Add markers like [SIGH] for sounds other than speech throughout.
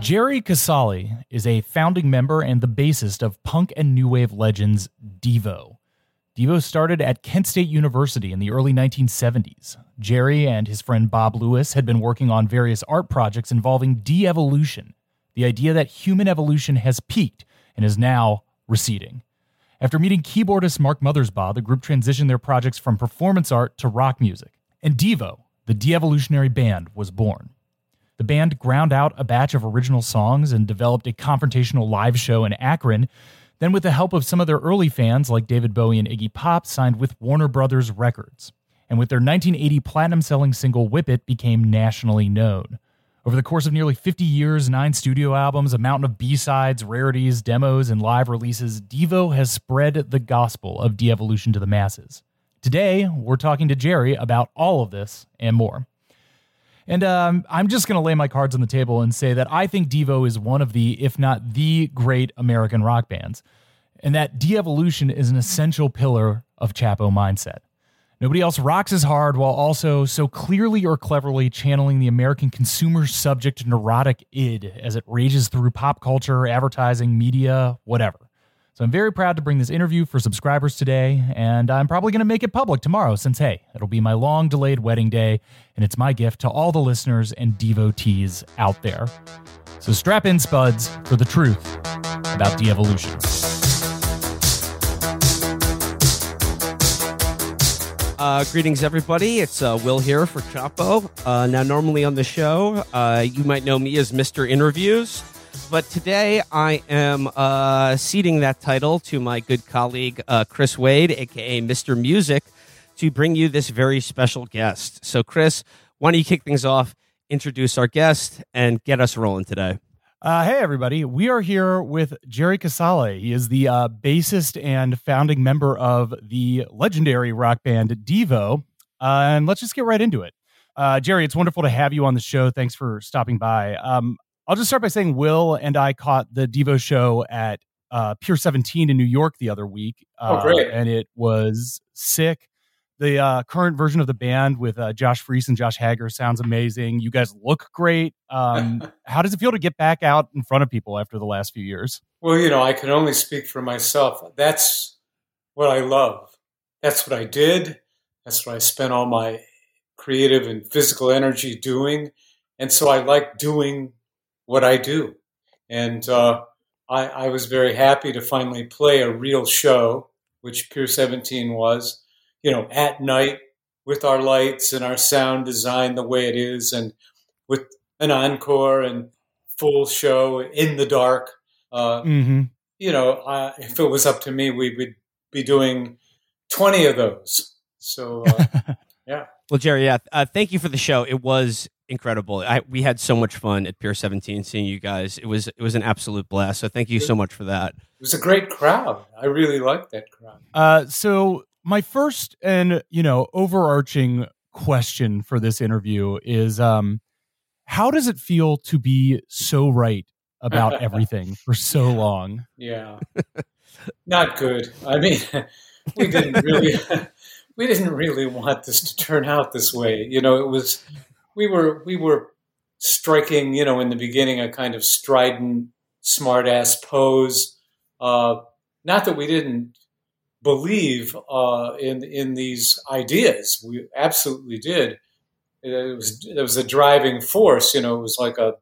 Jerry Casale is a founding member and the bassist of punk and new wave legends Devo. Devo started at Kent State University in the early 1970s. Jerry and his friend Bob Lewis had been working on various art projects involving de evolution, the idea that human evolution has peaked and is now receding. After meeting keyboardist Mark Mothersbaugh, the group transitioned their projects from performance art to rock music. And Devo, the de evolutionary band, was born. The band ground out a batch of original songs and developed a confrontational live show in Akron. Then, with the help of some of their early fans like David Bowie and Iggy Pop, signed with Warner Brothers Records. And with their 1980 platinum selling single Whip It, became nationally known. Over the course of nearly 50 years, nine studio albums, a mountain of B sides, rarities, demos, and live releases, Devo has spread the gospel of de evolution to the masses. Today, we're talking to Jerry about all of this and more. And um, I'm just going to lay my cards on the table and say that I think Devo is one of the, if not the great American rock bands, and that de evolution is an essential pillar of Chapo mindset. Nobody else rocks as hard while also so clearly or cleverly channeling the American consumer subject neurotic id as it rages through pop culture, advertising, media, whatever. So I'm very proud to bring this interview for subscribers today, and I'm probably going to make it public tomorrow since, hey, it'll be my long delayed wedding day, and it's my gift to all the listeners and devotees out there. So strap in, Spuds, for the truth about de evolution. Uh, greetings, everybody. It's uh, Will here for Chapo. Uh, now, normally on the show, uh, you might know me as Mr. Interviews, but today I am uh, ceding that title to my good colleague uh, Chris Wade, aka Mr. Music, to bring you this very special guest. So, Chris, why don't you kick things off, introduce our guest, and get us rolling today? Uh, hey, everybody. We are here with Jerry Casale. He is the uh, bassist and founding member of the legendary rock band Devo. Uh, and let's just get right into it. Uh, Jerry, it's wonderful to have you on the show. Thanks for stopping by. Um, I'll just start by saying Will and I caught the Devo show at uh, Pier 17 in New York the other week. oh, great. And it was sick the uh, current version of the band with uh, Josh Freese and Josh Hager sounds amazing. You guys look great. Um, [LAUGHS] how does it feel to get back out in front of people after the last few years? Well, you know, I can only speak for myself. That's what I love. That's what I did. That's what I spent all my creative and physical energy doing. And so I like doing what I do. And uh, I, I was very happy to finally play a real show, which Pier 17 was you know, at night with our lights and our sound design the way it is, and with an encore and full show in the dark. Uh, mm-hmm. You know, uh, if it was up to me, we would be doing 20 of those. So, uh, [LAUGHS] yeah. Well, Jerry, yeah, uh, thank you for the show. It was incredible. I, we had so much fun at Pier 17 seeing you guys. It was it was an absolute blast. So thank you so much for that. It was a great crowd. I really liked that crowd. Uh, so my first and you know overarching question for this interview is um how does it feel to be so right about [LAUGHS] everything for so long yeah not good i mean [LAUGHS] we didn't really [LAUGHS] we didn't really want this to turn out this way you know it was we were we were striking you know in the beginning a kind of strident smartass pose uh not that we didn't believe uh, in in these ideas. We absolutely did. It was it was a driving force. You know, it was like a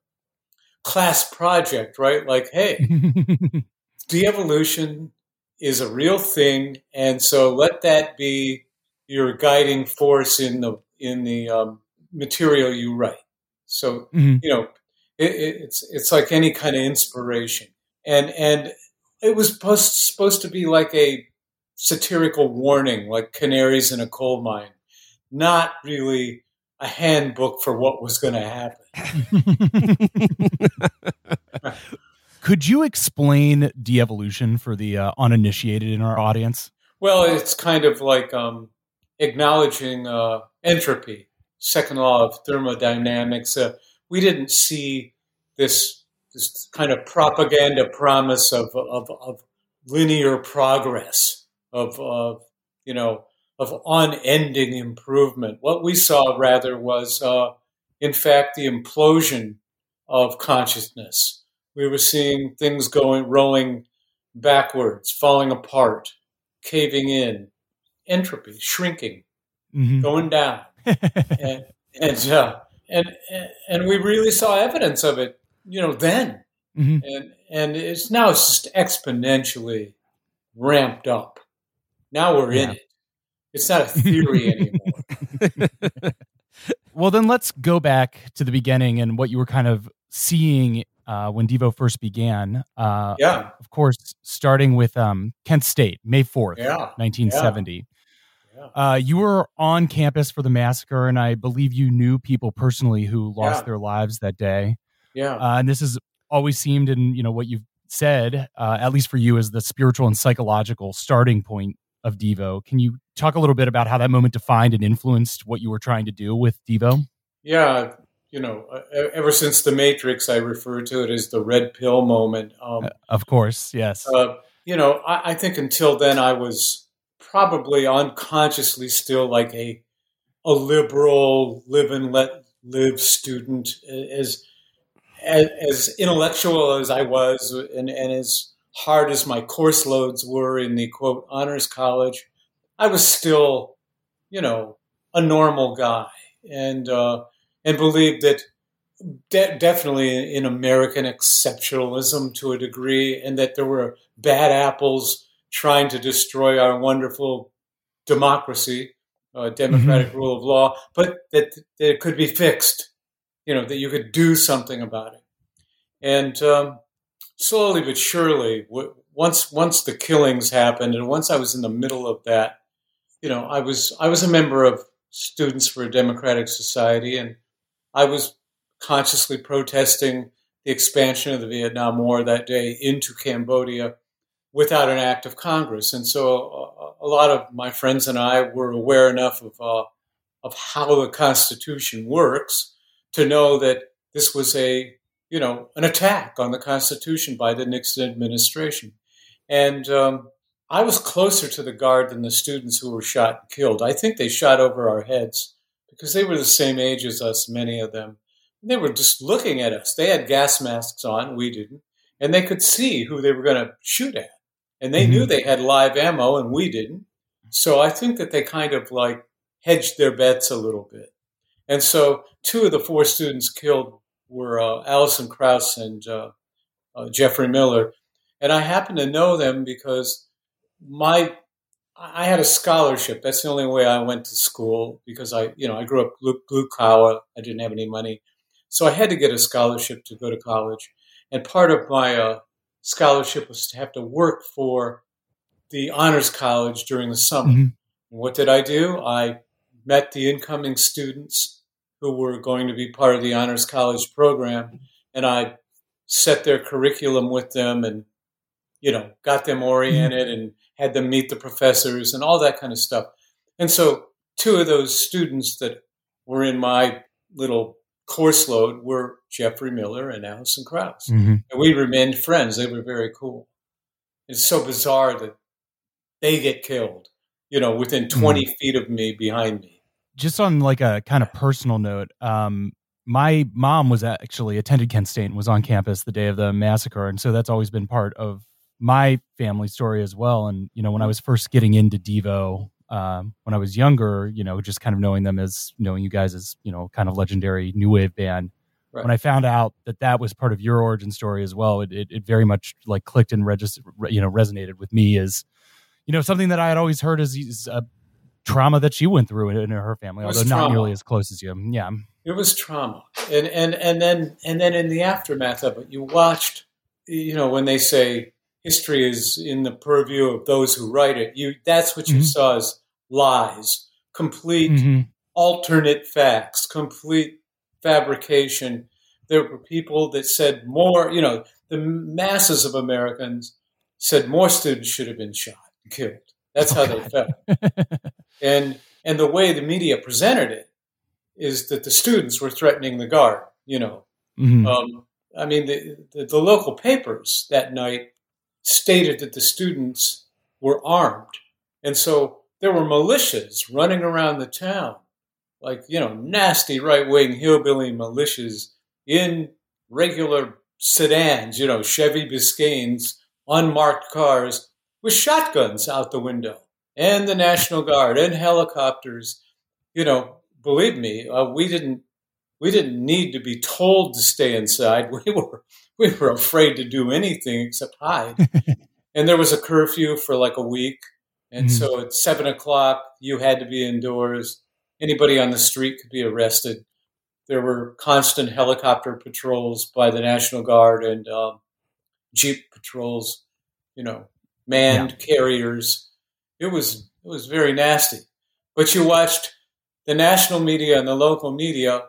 class project, right? Like, hey, [LAUGHS] de-evolution is a real thing, and so let that be your guiding force in the in the um, material you write. So mm-hmm. you know, it, it's it's like any kind of inspiration, and and it was supposed supposed to be like a satirical warning, like canaries in a coal mine, not really a handbook for what was going to happen. [LAUGHS] Could you explain de-evolution for the uh, uninitiated in our audience? Well, it's kind of like um, acknowledging uh, entropy, second law of thermodynamics. Uh, we didn't see this this kind of propaganda promise of, of, of linear progress of, of you know of unending improvement. What we saw rather was, uh, in fact, the implosion of consciousness. We were seeing things going, rolling backwards, falling apart, caving in, entropy, shrinking, mm-hmm. going down. And and, uh, and and we really saw evidence of it, you know, then. Mm-hmm. And and it's now it's just exponentially ramped up. Now we're yeah. in it. It's not a theory [LAUGHS] anymore. well, then let's go back to the beginning and what you were kind of seeing uh, when Devo first began. Uh, yeah. Of course, starting with um, Kent State, May 4th, yeah. 1970. Yeah. Uh, you were on campus for the massacre, and I believe you knew people personally who lost yeah. their lives that day. Yeah. Uh, and this has always seemed, in you know what you've said, uh, at least for you, as the spiritual and psychological starting point of Devo. Can you talk a little bit about how that moment defined and influenced what you were trying to do with Devo? Yeah, you know, ever since the Matrix, I refer to it as the red pill moment. Um, uh, of course, yes. Uh, you know, I, I, think until then I was probably unconsciously still like a a liberal, live and let live student, as as, as intellectual as I was, and, and as hard as my course loads were in the quote honors college, I was still, you know, a normal guy, and uh, and believed that de- definitely in American exceptionalism to a degree, and that there were bad apples trying to destroy our wonderful democracy, uh, democratic mm-hmm. rule of law, but that, that, it could be fixed, you know, that you could do something about it. And um, slowly but surely, w- once once the killings happened, and once I was in the middle of that, you know, I was I was a member of Students for a Democratic Society, and I was consciously protesting the expansion of the Vietnam War that day into Cambodia without an act of Congress. And so uh, a lot of my friends and I were aware enough of, uh, of how the Constitution works to know that this was a, you know, an attack on the Constitution by the Nixon administration. And um, I was closer to the guard than the students who were shot and killed. I think they shot over our heads because they were the same age as us, many of them. And they were just looking at us. They had gas masks on, we didn't, and they could see who they were going to shoot at. And they mm-hmm. knew they had live ammo, and we didn't. So I think that they kind of like hedged their bets a little bit. And so two of the four students killed were uh, Allison Krause and uh, uh, Jeffrey Miller. And I happen to know them because my I had a scholarship. That's the only way I went to school because I, you know, I grew up blue, blue collar. I didn't have any money, so I had to get a scholarship to go to college. And part of my uh, scholarship was to have to work for the honors college during the summer. Mm-hmm. what did I do? I met the incoming students who were going to be part of the honors college program, and I set their curriculum with them and you know got them oriented mm-hmm. and had them meet the professors and all that kind of stuff. And so two of those students that were in my little course load were Jeffrey Miller and Allison Krause. Mm-hmm. And we remained friends. They were very cool. It's so bizarre that they get killed, you know, within 20 mm-hmm. feet of me behind me. Just on like a kind of personal note, um, my mom was actually attended Kent State and was on campus the day of the massacre. And so that's always been part of my family story as well. And you know, when I was first getting into Devo, um, when I was younger, you know, just kind of knowing them as knowing you guys as you know, kind of legendary new wave band. Right. When I found out that that was part of your origin story as well, it, it, it very much like clicked and registered, you know, resonated with me as, you know, something that I had always heard as a trauma that she went through in, in her family, although trauma. not nearly as close as you. Yeah, it was trauma, and and and then and then in the aftermath of it, you watched, you know, when they say history is in the purview of those who write it. You that's what you mm-hmm. saw as lies, complete mm-hmm. alternate facts, complete fabrication. There were people that said more, you know, the masses of Americans said more students should have been shot and killed. That's how they felt. [LAUGHS] and and the way the media presented it is that the students were threatening the guard, you know. Mm-hmm. Um, I mean, the, the, the local papers that night stated that the students were armed. And so there were militias running around the town, like, you know, nasty right wing hillbilly militias in regular sedans, you know, Chevy Biscaynes, unmarked cars with shotguns out the window, and the National Guard and helicopters. You know, believe me, uh, we didn't we didn't need to be told to stay inside. [LAUGHS] We were we were afraid to do anything except hide. [LAUGHS] and there was a curfew for like a week, and mm-hmm. so at seven o'clock you had to be indoors. Anybody on the street could be arrested. There were constant helicopter patrols by the National Guard and um, jeep patrols. You know, manned yeah. carriers. It was it was very nasty. But you watched the national media and the local media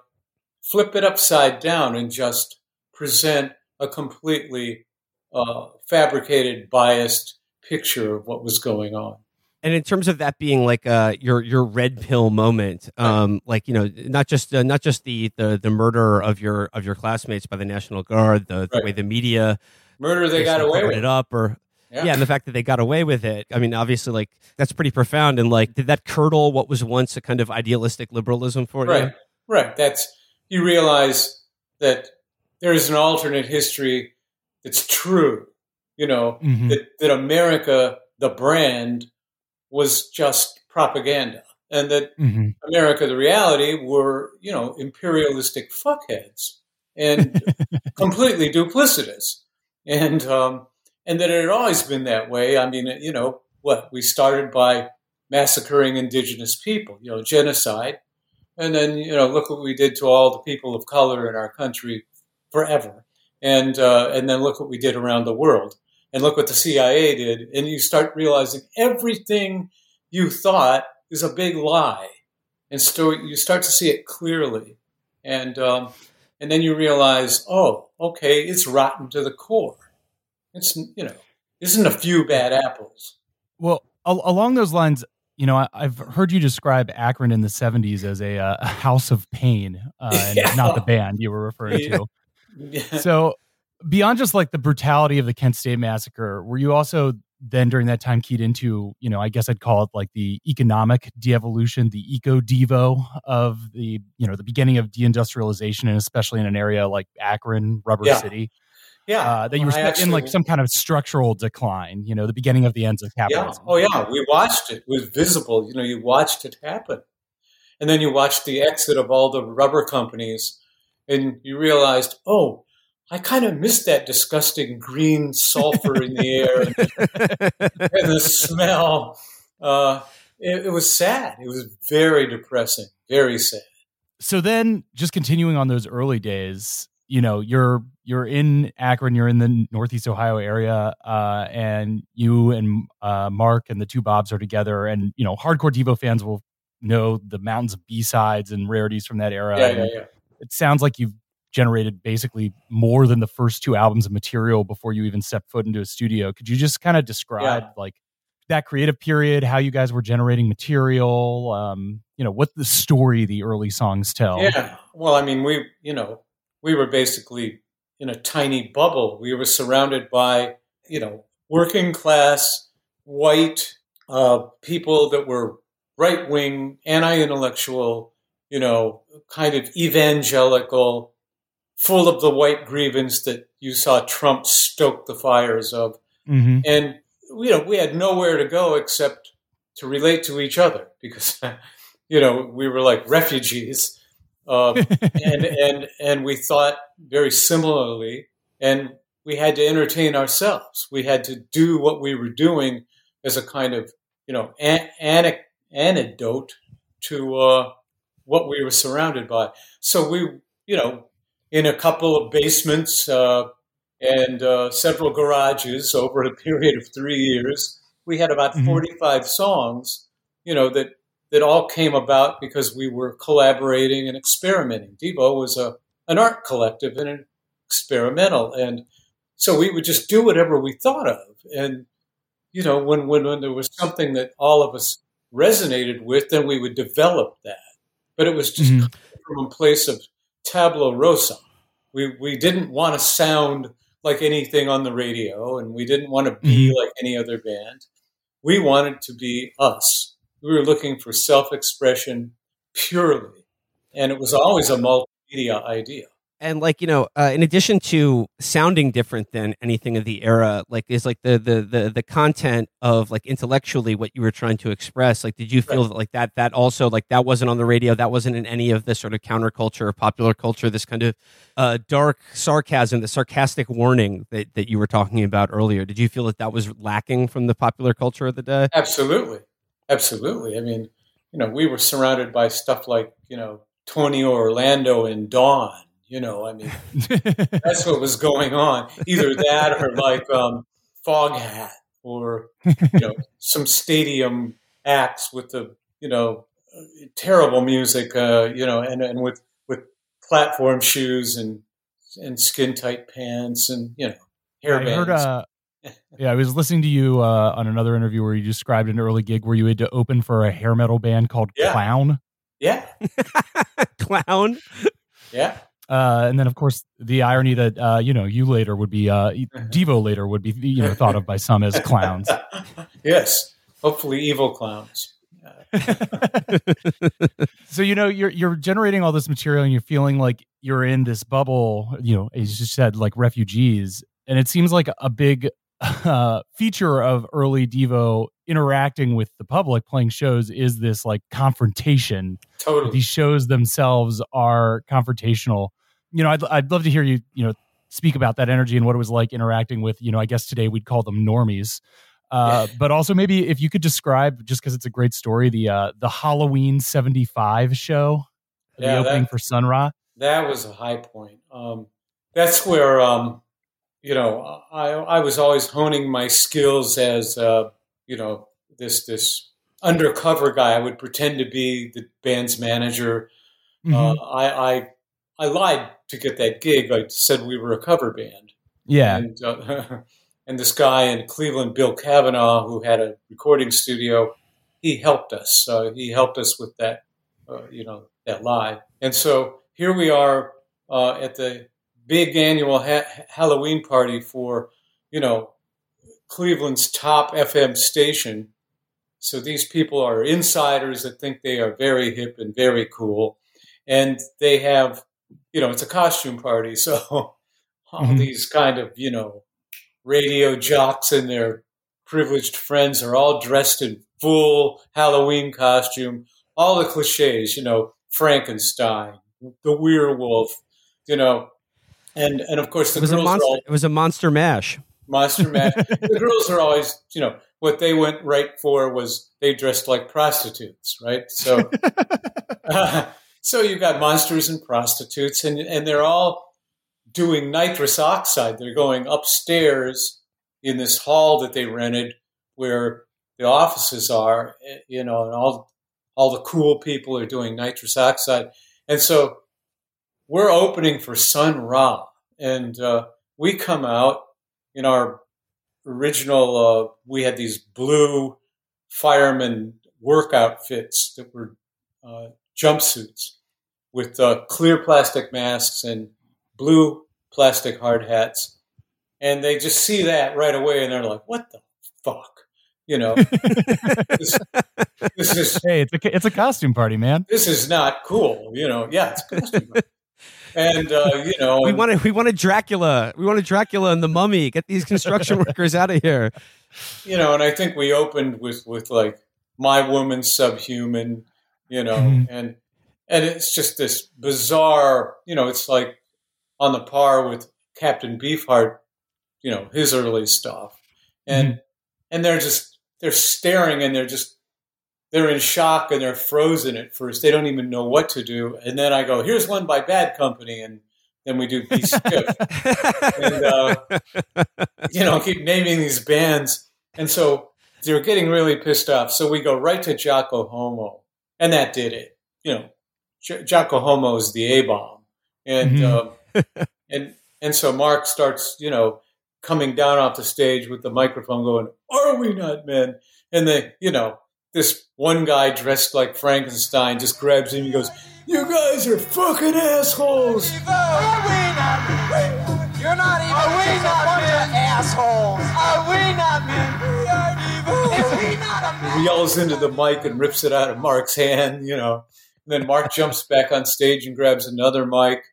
flip it upside down and just present a completely uh, fabricated, biased picture of what was going on. And in terms of that being like uh, your your red pill moment, um, like you know, not just uh, not just the, the the murder of your of your classmates by the National Guard, the, the right. way the media murder they got away with it up, or yeah. yeah. and the fact that they got away with it. I mean, obviously, like that's pretty profound. And like, did that curdle what was once a kind of idealistic liberalism for right. you? Right, right. That's you realize that there is an alternate history that's true. You know mm-hmm. that that America, the brand, was just propaganda, and that mm-hmm. America, the reality, were you know imperialistic fuckheads and [LAUGHS] completely duplicitous, and um, and that it had always been that way. I mean, you know, what we started by massacring indigenous people, you know, genocide, and then you know, look what we did to all the people of color in our country forever, and uh, and then look what we did around the world, and look what the CIA did, and you start realizing everything you thought is a big lie, and so you start to see it clearly, and um, and then you realize, oh, okay, it's rotten to the core. It's you know, isn't a few bad apples. Well, al- along those lines, you know, I, have heard you describe Akron in the '70s as a, uh, a house of pain, uh, and [LAUGHS] yeah. not the band you were referring to. Yeah. So, beyond just like the brutality of the Kent State massacre, were you also then during that time keyed into, you know, I guess I'd call it like the economic de-evolution, the eco devo of the, you know, the beginning of deindustrialization, and especially in an area like Akron, Rubber yeah. City. Yeah, uh, that you were actually, in like some kind of structural decline. You know, the beginning of the ends of capitalism. Yeah. Oh yeah, we watched it. It was visible. You know, you watched it happen, and then you watched the exit of all the rubber companies, and you realized, oh, I kind of missed that disgusting green sulfur in the air and, [LAUGHS] and the smell. Uh, it, it was sad. It was very depressing. Very sad. So then, just continuing on those early days, you know you're you're in Akron, you're in the Northeast Ohio area, uh, and you and uh, Mark and the two Bobs are together, and you know hardcore Devo fans will know the mountains of B sides and rarities from that era. Yeah, yeah, yeah. It sounds like you've generated basically more than the first two albums of material before you even step foot into a studio. Could you just kind of describe yeah. like that creative period, how you guys were generating material, um, you know, what the story the early songs tell? Yeah. Well, I mean, we, you know, we were basically in a tiny bubble. We were surrounded by, you know, working class, white uh, people that were right wing, anti intellectual, you know, kind of evangelical, full of the white grievance that you saw Trump stoke the fires of. Mm-hmm. And, you know, we had nowhere to go except to relate to each other because, [LAUGHS] you know, we were like refugees um, [LAUGHS] and and and we thought very similarly, and we had to entertain ourselves. We had to do what we were doing as a kind of you know an- an- antidote to uh, what we were surrounded by. So we, you know, in a couple of basements uh, and uh, several garages over a [LAUGHS] period of three years, we had about mm-hmm. 45 songs, you know, that that all came about because we were collaborating and experimenting. Devo was a an art collective and an experimental, and so we would just do whatever we thought of. And you know, when when, when there was something that all of us resonated with, then we would develop that. But it was just mm-hmm. from a place of tabula rasa. We we didn't want to sound like anything on the radio, and we didn't want to be mm-hmm. like any other band. We wanted to be us we were looking for self expression purely. And it was always a multimedia idea. and like you know uh, in addition to sounding different than anything of the era like is like the, the the the content of like intellectually what you were trying to express like did you feel right. that like that that also like that wasn't on the radio that wasn't in any of the sort of counterculture or popular culture this kind of uh, dark sarcasm the sarcastic warning that, that you were talking about earlier did you feel that that was lacking from the popular culture of the day absolutely absolutely i mean you know we were surrounded by stuff like you know tony orlando and dawn you know, I mean, [LAUGHS] that's what was going on. Either that or like um, Foghat or, you know, some stadium acts with the, you know, terrible music, uh, you know, and, and with, with platform shoes and, and skin tight pants and, you know, hair I heard, uh, yeah, I was listening to you uh, on another interview where you described an early gig where you had to open for a hair metal band called yeah. Clown. Yeah. [LAUGHS] Clown. Yeah. Uh, and then, of course, the irony that uh, you know you later would be uh, Devo later would be you know thought of by some as clowns. [LAUGHS] yes, hopefully evil clowns. [LAUGHS] so you know you're you're generating all this material and you're feeling like you're in this bubble. You know, as you said, like refugees, and it seems like a big [LAUGHS] uh, feature of early Devo interacting with the public, playing shows, is this like confrontation. Totally, these shows themselves are confrontational you know, I'd, I'd love to hear you, you know, speak about that energy and what it was like interacting with, you know, I guess today we'd call them normies. Uh, [LAUGHS] but also maybe if you could describe, just because it's a great story, the uh, the Halloween '75 show, yeah, the opening that, for Sun Ra. That was a high point. Um, that's where, um, you know, I I was always honing my skills as, uh, you know, this this undercover guy. I would pretend to be the band's manager. Mm-hmm. Uh, I, I I lied to get that gig. I said we were a cover band. Yeah. And, uh, [LAUGHS] and this guy in Cleveland, Bill Kavanaugh, who had a recording studio, he helped us. Uh, he helped us with that, uh, you know, that lie. And so here we are uh, at the big annual ha- Halloween party for, you know, Cleveland's top FM station. So these people are insiders that think they are very hip and very cool. And they have you know, it's a costume party. So [LAUGHS] all mm-hmm. these kind of, you know, radio jocks and their privileged friends are all dressed in full Halloween costume, all the cliches, you know, Frankenstein, the werewolf, you know, and and of course the it was girls a monster. All, it was a monster mash. Monster mash. [LAUGHS] the girls are always, you know, what they went right for was they dressed like prostitutes, right? So. Uh, [LAUGHS] [LAUGHS] So you got monsters and prostitutes, and, and they're all doing nitrous oxide. They're going upstairs in this hall that they rented where the offices are, eh, you know, and all all the cool people are doing nitrous oxide. And so we're opening for Sun Ra, and uh, we come out in our original. Uh, we had these blue fireman work outfits that were uh, jumpsuits with uh, clear plastic masks and blue plastic hard hats. And they just see that right away and they're like, what the fuck? You know, this, this, is [LAUGHS] hey, it's a it's a costume party, man. This is not cool. You know, yeah, it's a costume party. And uh, you know, we wanted we wanted Dracula, we wanted Dracula and the Mummy. Get these construction [LAUGHS] workers out of here. You know, and I think we opened with with like my woman subhuman, you know, mm-hmm. and and it's just this bizarre. You know, it's like on the par with Captain Beefheart. You know, his early stuff, and mm-hmm. and they're just they're staring and they're just they're in shock and they're frozen at first. They don't even know what to do. And then I go, here's one by Bad Company. And then we do Be [LAUGHS] Stiff. and, uh, [LAUGHS] you know, keep naming these bands. And so they're getting really pissed off. So we go right to Jocko Homo. And that did it. You know, Jocko Homo is the A bomb. And, mm-hmm. um, [LAUGHS] and, and so Mark starts, you know, coming down off the stage with the microphone going, Are we not men? And they, you know, this one guy dressed like Frankenstein just grabs him and goes, You guys are fucking assholes. Are we not men? You're not even are we not men? assholes. Are we not men? We are evil. Is he not a man? He yells into the mic and rips it out of Mark's hand, you know. And then Mark jumps back on stage and grabs another mic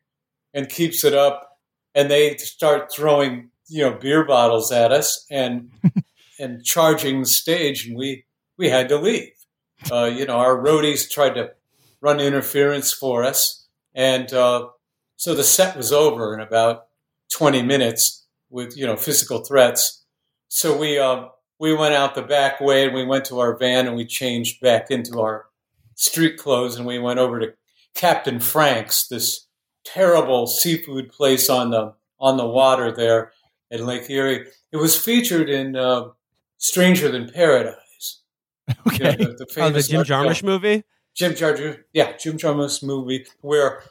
and keeps it up, and they start throwing you know beer bottles at us and [LAUGHS] and charging the stage, and we we had to leave. Uh, you know, our roadies tried to run interference for us, and uh, so the set was over in about twenty minutes with you know physical threats. So we uh, we went out the back way and we went to our van and we changed back into our street clothes and we went over to Captain Frank's, this terrible seafood place on the on the water there at Lake Erie. It was featured in uh, Stranger Than Paradise. [LAUGHS] Okay. You know, the, the, Oh, the famous Jim Jarmusch movie. Jim Jarmusch, yeah, Jim Jarmusch movie where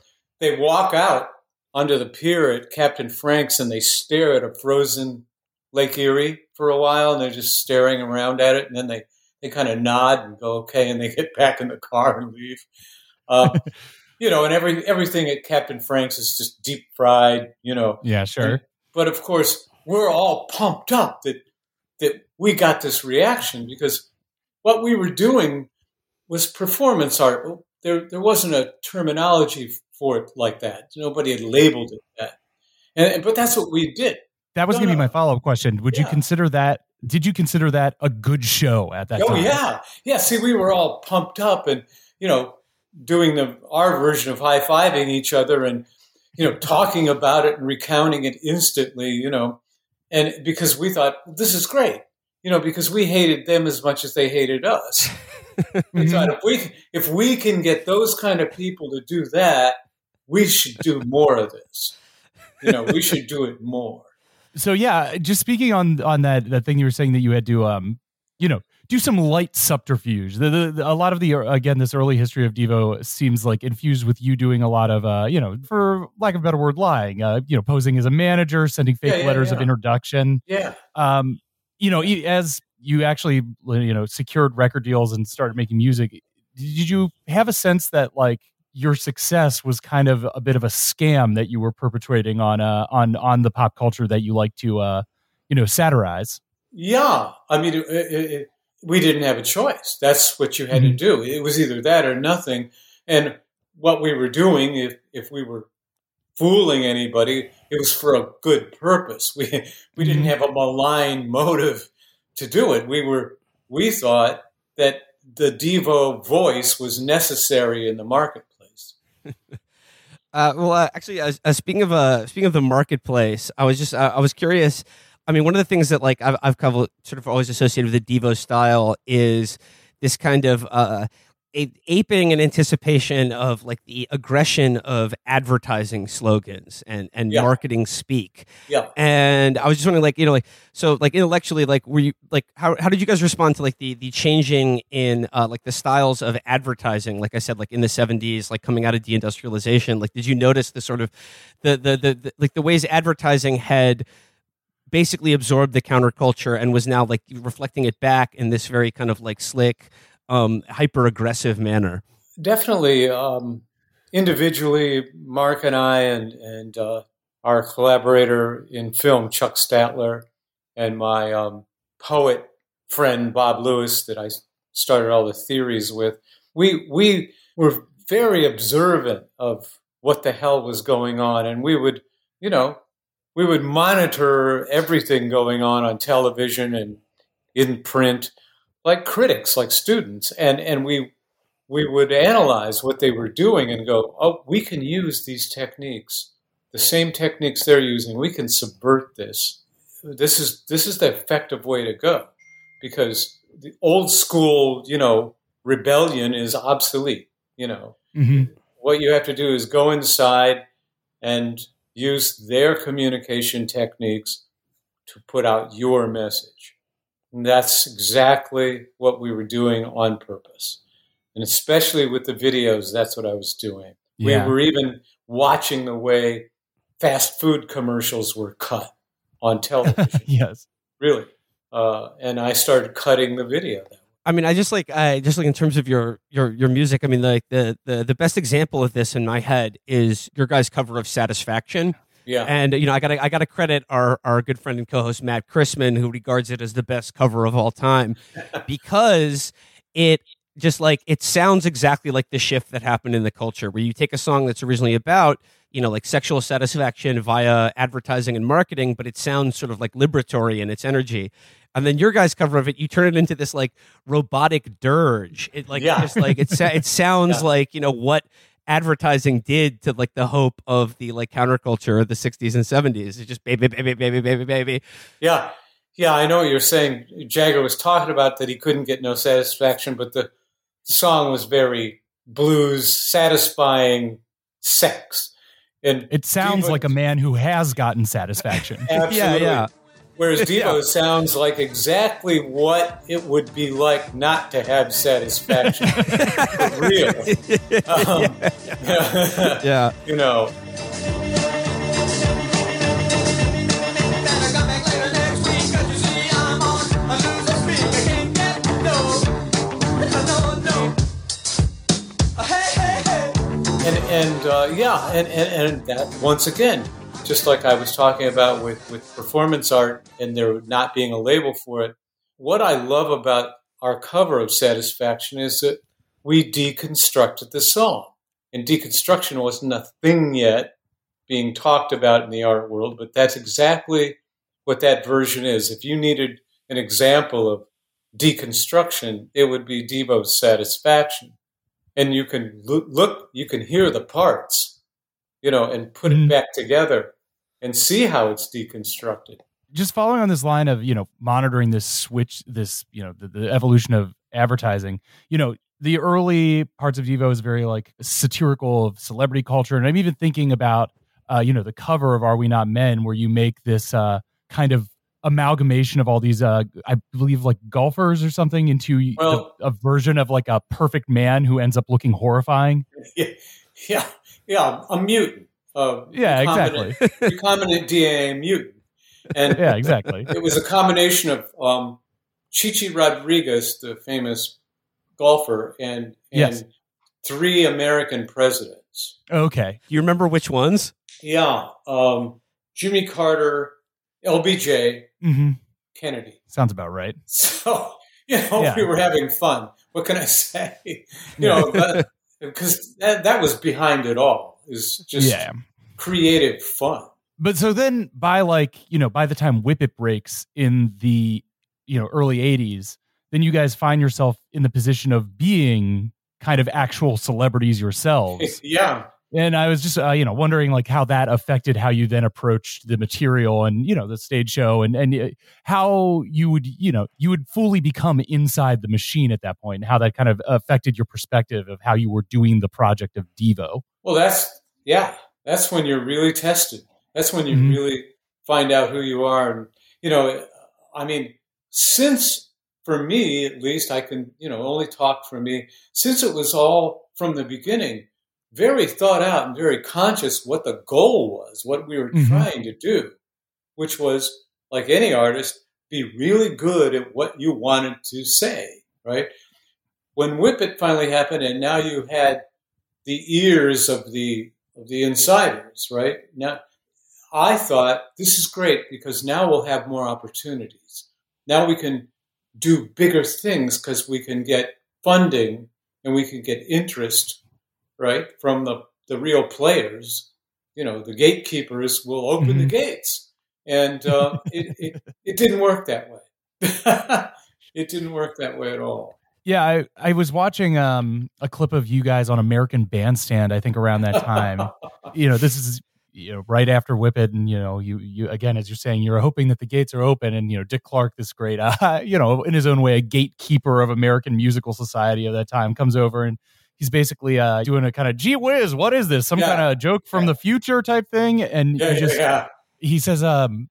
they walk out under the pier at Captain Frank's and they stare at a frozen Lake Erie for a while and they're just staring around at it and then they, they kind of nod and go okay and they get back in the car and leave. Uh, [LAUGHS] you know, and every everything at Captain Frank's is just deep fried. You know, Yeah, sure. but of course, we're all pumped up that that we got this reaction because what we were doing was performance art. There, there wasn't a terminology for it like that. Nobody had labeled it that. And, but that's what we did. That was No, going to be my follow up question. Would you consider that? Did you consider that a good show at that oh time? yeah, yeah. See, we were all pumped up, and you know, doing the our version of high fiving each other, and you know, talking about it and recounting it instantly. You know, and because we thought this is great. You know, because we hated them as much as they hated us. [LAUGHS] we thought if we if we can get those kind of people to do that, we should do more of this. You know, we should do it more. So yeah, just speaking on on that that thing you were saying that you had to um, you know, do some light subterfuge. The, the, the- a lot of the again this early history of Devo seems like infused with you doing a lot of uh, you know, for lack of a better word, lying. Uh, you know, posing as a manager, sending fake Yeah, yeah, letters of introduction. Yeah. um, you know, as you actually, you know, secured record deals and started making music, did you have a sense that like your success was kind of a bit of a scam that you were perpetrating on uh on on the pop culture that you like to uh you know satirize? Yeah, I mean, it, it, it, we didn't have a choice. That's what you had to do. It was either that or nothing. And what we were doing, if if we were fooling anybody, it was for a good purpose. We we didn't Mhm. have a malign motive to do it. We were we thought that the Devo voice was necessary in the marketplace. [LAUGHS] Uh, well, uh, actually, uh, uh, speaking of uh, speaking of the marketplace, I was just uh, I was curious. I mean, one of the things that like I've, I've sort of always associated with the Devo style is this kind of uh, a- aping and anticipation of like the aggression of advertising slogans and and Yeah. marketing speak. Yeah. And I was just wondering, like, you know, like, so, like, intellectually, like, were you, like, how, how did you guys respond to, like, the, the changing in, uh, like, the styles of advertising? Like I said, like, in the 70s, like, coming out of deindustrialization, like, did you notice the sort of, the, the, the, the like, the ways advertising had basically absorbed the counterculture and was now, like, reflecting it back in this very kind of, like, slick, um, hyper aggressive manner? Definitely, um, individually, Mark and I, and and uh, our collaborator in film, Chuck Statler, and my um, poet friend Bob Lewis, that I started all the theories with. We we were very observant of what the hell was going on, and we would, you know, we would monitor everything going on on television and in print, like critics, like students, and and we we would analyze what they were doing and go, oh, we can use these techniques, the same techniques they're using. We can subvert this. This is this is the effective way to go, because the old school, you know, rebellion is obsolete. You know, Mm-hmm. what you have to do is go inside and use their communication techniques to put out your message. And that's exactly what we were doing on purpose. And especially with the videos, that's what I was doing. Yeah. We were even watching the way fast food commercials were cut on television, [LAUGHS] yes. really. Uh, and I started cutting the video. I mean, I just like I just like in terms of your your your music. I mean, like the the the best example of this in my head is your guys' cover of Satisfaction. Yeah. And you know, I got I got to credit our our good friend and co-host Matt Christman, who regards it as the best cover of all time, [LAUGHS] because it just like it sounds exactly like the shift that happened in the culture, where you take a song that's originally about you know, like sexual satisfaction via advertising and marketing, but it sounds sort of like liberatory in its energy. And then your guys' cover of it, you turn it into this like robotic dirge. It like Yeah. just like it it [LAUGHS] sounds Yeah. like you know what advertising did to like the hope of the like counterculture of the 60s and 70s. It's just baby, baby, baby, baby, baby. Yeah, yeah, I know what you're saying. Jagger was talking about that he couldn't get no satisfaction, but the, the song was very blues, satisfying sex. And It sounds Devo- like a man who has gotten satisfaction. [LAUGHS] Absolutely. Yeah, yeah. Whereas Devo [LAUGHS] Yeah. sounds like exactly what it would be like not to have satisfaction. For real. [LAUGHS] Um, [LAUGHS] Yeah. you know, and and uh, yeah, and, and and that once again, just like I was talking about with with performance art, and there not being a label for it. What I love about our cover of Satisfaction is that we deconstructed the song, and deconstruction wasn't a thing yet being talked about in the art world, but that's exactly what that version is. If you needed an example of deconstruction, it would be Devo's Satisfaction and you can look, you can hear the parts you know and put Mhm. it back together and see how it's deconstructed. Just following on this line of you know monitoring this switch this you know the, the evolution of advertising you know the early parts of devo is very like satirical of celebrity culture. And i'm even thinking about uh you know the cover of are we not men where you make this uh kind of amalgamation of all these uh i believe like golfers or something into the- a version of like a perfect man who ends up looking horrifying. [LAUGHS] Yeah yeah yeah a mutant uh, yeah recombinant- exactly recombinant dna mutant and [LAUGHS] yeah exactly it was a combination of um, chichi rodriguez the famous golfer and and Yes. three american presidents okay You remember which ones? yeah um, jimmy carter lbj hmm kennedy sounds about right [LAUGHS] So, you know, Yeah. we were having fun. What can I say? [LAUGHS] You know, because that, that was behind it all. Is just yeah creative fun. but so then by like you know by the time whip it breaks in the you know early 80s then you guys find yourself in the position of being kind of actual celebrities yourselves [LAUGHS] yeah. And i was just uh, you know wondering like how that affected how you then approached the material and you know the stage show and and uh, how you would you know you would fully become inside the machine at that point and how that kind of affected your perspective of how you were doing the project of devo Well, that's yeah. That's when you're really tested. That's when you Mhm. really find out who you are. And you know, I mean, since for me at least, I can you know only talk for me. Since it was all from the beginning, very thought out and very conscious what the goal was, what we were Mhm. trying to do, which was like any artist, be really good at what you wanted to say. Right when Whip It finally happened, and now you had the ears of the of the insiders, right? Now, I thought this is great because now we'll have more opportunities. Now we can do bigger things because we can get funding and we can get interest, right, from the the real players. You know, the gatekeepers will open the Mhm. gates, and uh, [LAUGHS] it, it it didn't work that way. [LAUGHS] it didn't work that way at all. Yeah, I, I was watching um, a clip of you guys on American Bandstand. I think around that time, [LAUGHS] you know, this is you know right after Whip It, and you know, you you again as you're saying, you're hoping that the gates are open, and you know, Dick Clark, this great, uh, you know, in his own way, a gatekeeper of American musical society of that time, comes over and he's basically uh, doing a kind of gee whiz, what is this? Some Yeah. kind of joke from Yeah. the future type thing, and Yeah, you just yeah. he says, um.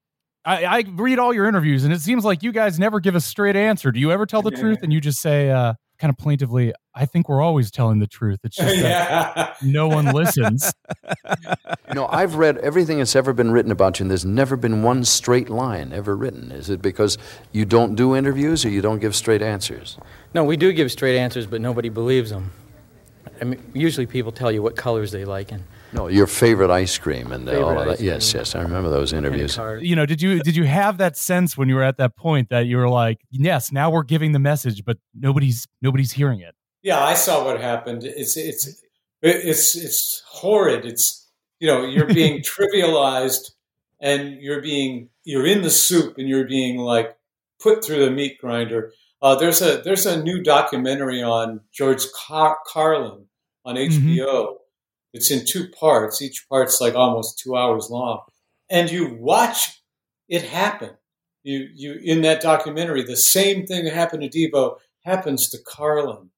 I, I read all your interviews, and it seems like you guys never give a straight answer. Do you ever tell the truth? And you just say, uh, kind of plaintively, "I think we're always telling the truth. It's just that [LAUGHS] no one listens." You know, I've read everything that's ever been written about you, and there's never been one straight line ever written. Is it because you don't do interviews or you don't give straight answers? No, we do give straight answers, but nobody believes them. I mean, usually people tell you what colors they like and, No, your favorite ice cream and all of that. Yes, yes, I remember those interviews. you know, did you did you have that sense when you were at that point that you were like, "Yes, now we're giving the message, but nobody's nobody's hearing it." Yeah, I saw what happened. It's it's it's it's horrid. It's you know, you're being [LAUGHS] trivialized and you're being you're in the soup and you're being like put through the meat grinder. Uh, there's a there's a new documentary on George Car- Carlin on HBO. Mm-hmm. It's in two parts. Each part's like almost two hours long, and you watch it happen. You you in that documentary, the same thing that happened to Devo happens to Carlin,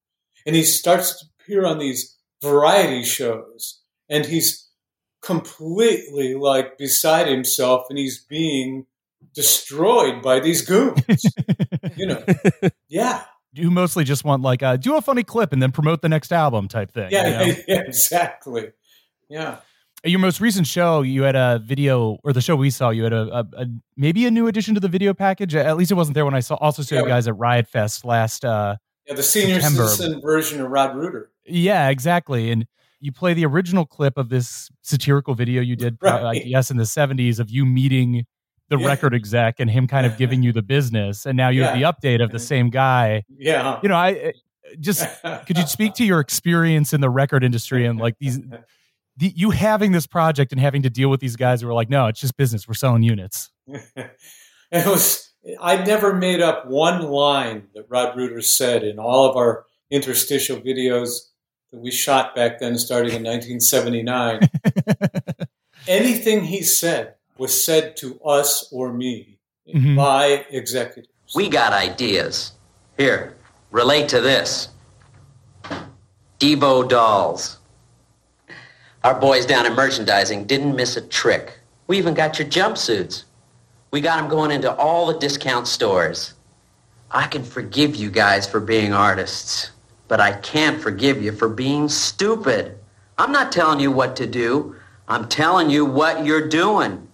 and he starts to appear on these variety shows, and he's completely like beside himself and he's being destroyed by these goons. [LAUGHS] you know, [LAUGHS] yeah. You mostly just want like uh, do a funny clip and then promote the next album type thing. Yeah, you know? [LAUGHS] yeah exactly. Yeah. Your most recent show, you had a video, or the show we saw, you had a, a, a maybe a new addition to the video package. At least it wasn't there when I saw. Also saw yeah. you guys at Riot Fest last. uh Yeah, the senior September. citizen version of Rod Rooter. Yeah, exactly. And you play the original clip of this satirical video you did, [LAUGHS] right. I guess, in the 70s of you meeting the yeah. record exec and him kind of [LAUGHS] giving you the business. And now you yeah. have the update of the same guy. Yeah. You know, I just could you speak to your experience in the record industry and like these, the, you having this project and having to deal with these guys who are like, no, it's just business. We're selling units. [LAUGHS] it was, I never made up one line that Rod Rooter said in all of our interstitial videos that we shot back then, starting in 1979. [LAUGHS] Anything he said was said to us or me mm-hmm. by executives. We got ideas. Here, relate to this. Devo dolls. Our boys down in merchandising didn't miss a trick. We even got your jumpsuits. We got them going into all the discount stores. I can forgive you guys for being artists but I can't forgive you for being stupid. I'm not telling you what to do. I'm telling you what you're doing.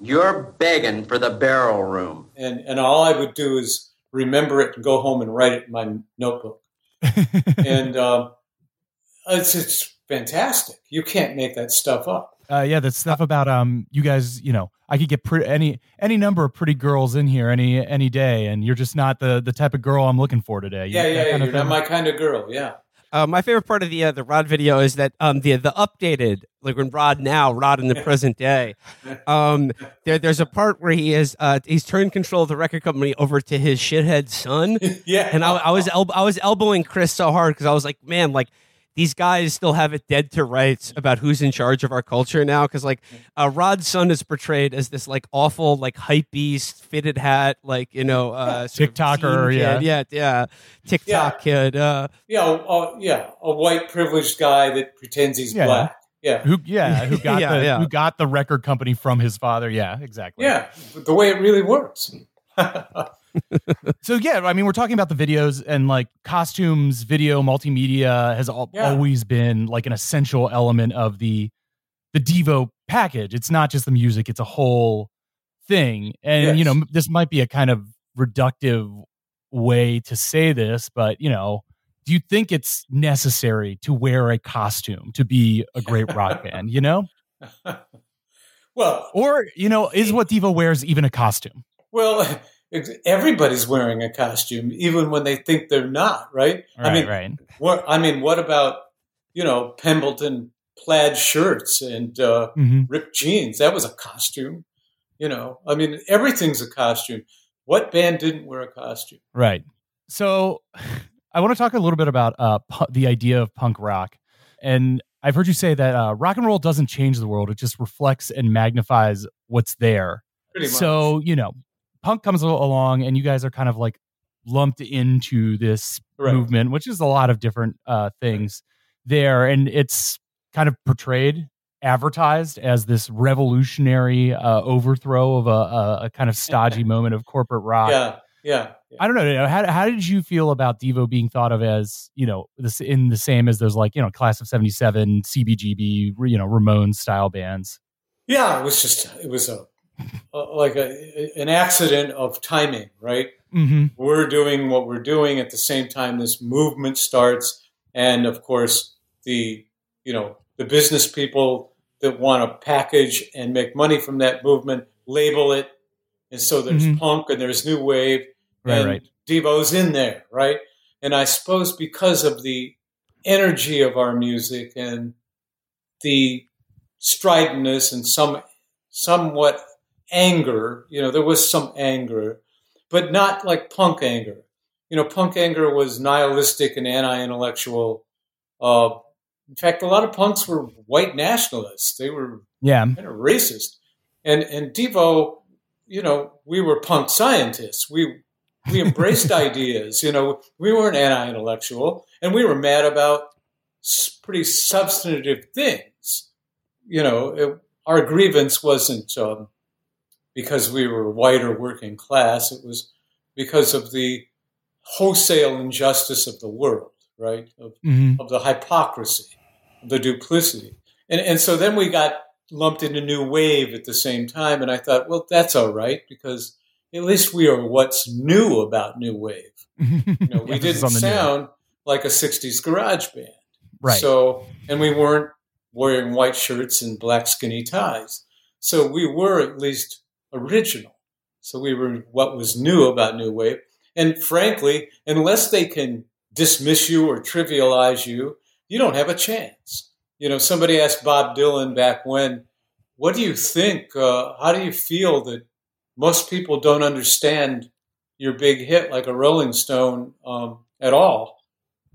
You're begging for the barrel room. And, and all I would do is remember it and go home and write it in my notebook. [LAUGHS] and um, it's, it's fantastic. You can't make that stuff up. Uh, yeah, that stuff about um, you guys. You know, I could get pretty, any any number of pretty girls in here any any day, and you're just not the the type of girl I'm looking for today. Yeah, yeah, yeah you're not my kind of girl. Yeah. Uh, my favorite part of the uh, the Rod video is that um, the the updated like when Rod now Rod in the present day, um, there there's a part where he is uh, he's turned control of the record company over to his shithead son. [LAUGHS] yeah, and I, I was el- I was elbowing Chris so hard because I was like, man, like these guys still have it dead to rights about who's in charge of our culture now. Because like uh, Rod's son is portrayed as this like awful like hype beast, fitted hat, like you know, uh, TikToker, yeah, yeah, yeah, TikTok yeah. kid, uh, yeah, uh, yeah, a white privileged guy that pretends he's yeah. black. Yeah. Who yeah, [LAUGHS] who got yeah, the yeah. who got the record company from his father. Yeah, exactly. Yeah. The way it really works. [LAUGHS] so yeah, I mean, we're talking about the videos and like costumes, video, multimedia has al- yeah. always been like an essential element of the the Devo package. It's not just the music; it's a whole thing. And yes. you know, this might be a kind of reductive way to say this, but you know, do you think it's necessary to wear a costume to be a great rock [LAUGHS] band? You know. Well, or you know, is what Devo wears even a costume? Well, everybody's wearing a costume, even when they think they're not. Right? right I mean, right. What, I mean, what about you know Pendleton plaid shirts and uh, mm-hmm. ripped jeans? That was a costume. You know, I mean, everything's a costume. What band didn't wear a costume? Right. So, I want to talk a little bit about uh, pu- the idea of punk rock, and I've heard you say that uh, rock and roll doesn't change the world; it just reflects and magnifies what's there. So, you know, punk comes along and you guys are kind of like lumped into this right. movement, which is a lot of different uh, things there. And it's kind of portrayed, advertised as this revolutionary uh, overthrow of a, a, a, kind of stodgy [LAUGHS] moment of corporate rock. Yeah. Yeah, yeah. I don't know. How, how did you feel about Devo being thought of as, you know, this in the same as those like, you know, class of 77, CBGB, you know, Ramones style bands? Yeah, it was just, it was a uh, like a, an accident of timing, right? Mm-hmm. We're doing what we're doing at the same time this movement starts, and of course the you know the business people that want to package and make money from that movement label it, and so there's mm-hmm. punk and there's new wave, right, and right. Devo's in there, right? And I suppose because of the energy of our music and the stridentness and some somewhat anger. You know, there was some anger, but not like punk anger. You know, punk anger was nihilistic and anti-intellectual. Uh, in fact, a lot of punks were white nationalists. They were yeah kind of racist, and and Devo, you know, we were punk scientists. We we embraced [LAUGHS] ideas. You know, we weren't anti-intellectual, and we were mad about pretty substantive things. You know, it, our grievance wasn't um, because we were white or working class. It was because of the wholesale injustice of the world, right? Of, Mhm. of the hypocrisy, the duplicity. And, and so then we got lumped into new wave at the same time. And I thought, well, that's all right because at least we are what's new about new wave. [LAUGHS] You know, we didn't sound like a 60s garage band. right So, and we weren't wearing white shirts and black skinny ties. So we were at least original. So we were what was new about New Wave. And frankly, unless they can dismiss you or trivialize you, you don't have a chance. You know, somebody asked Bob Dylan back when, what do you think? Uh, how do you feel that most people don't understand your big hit like a Rolling Stone um, at all?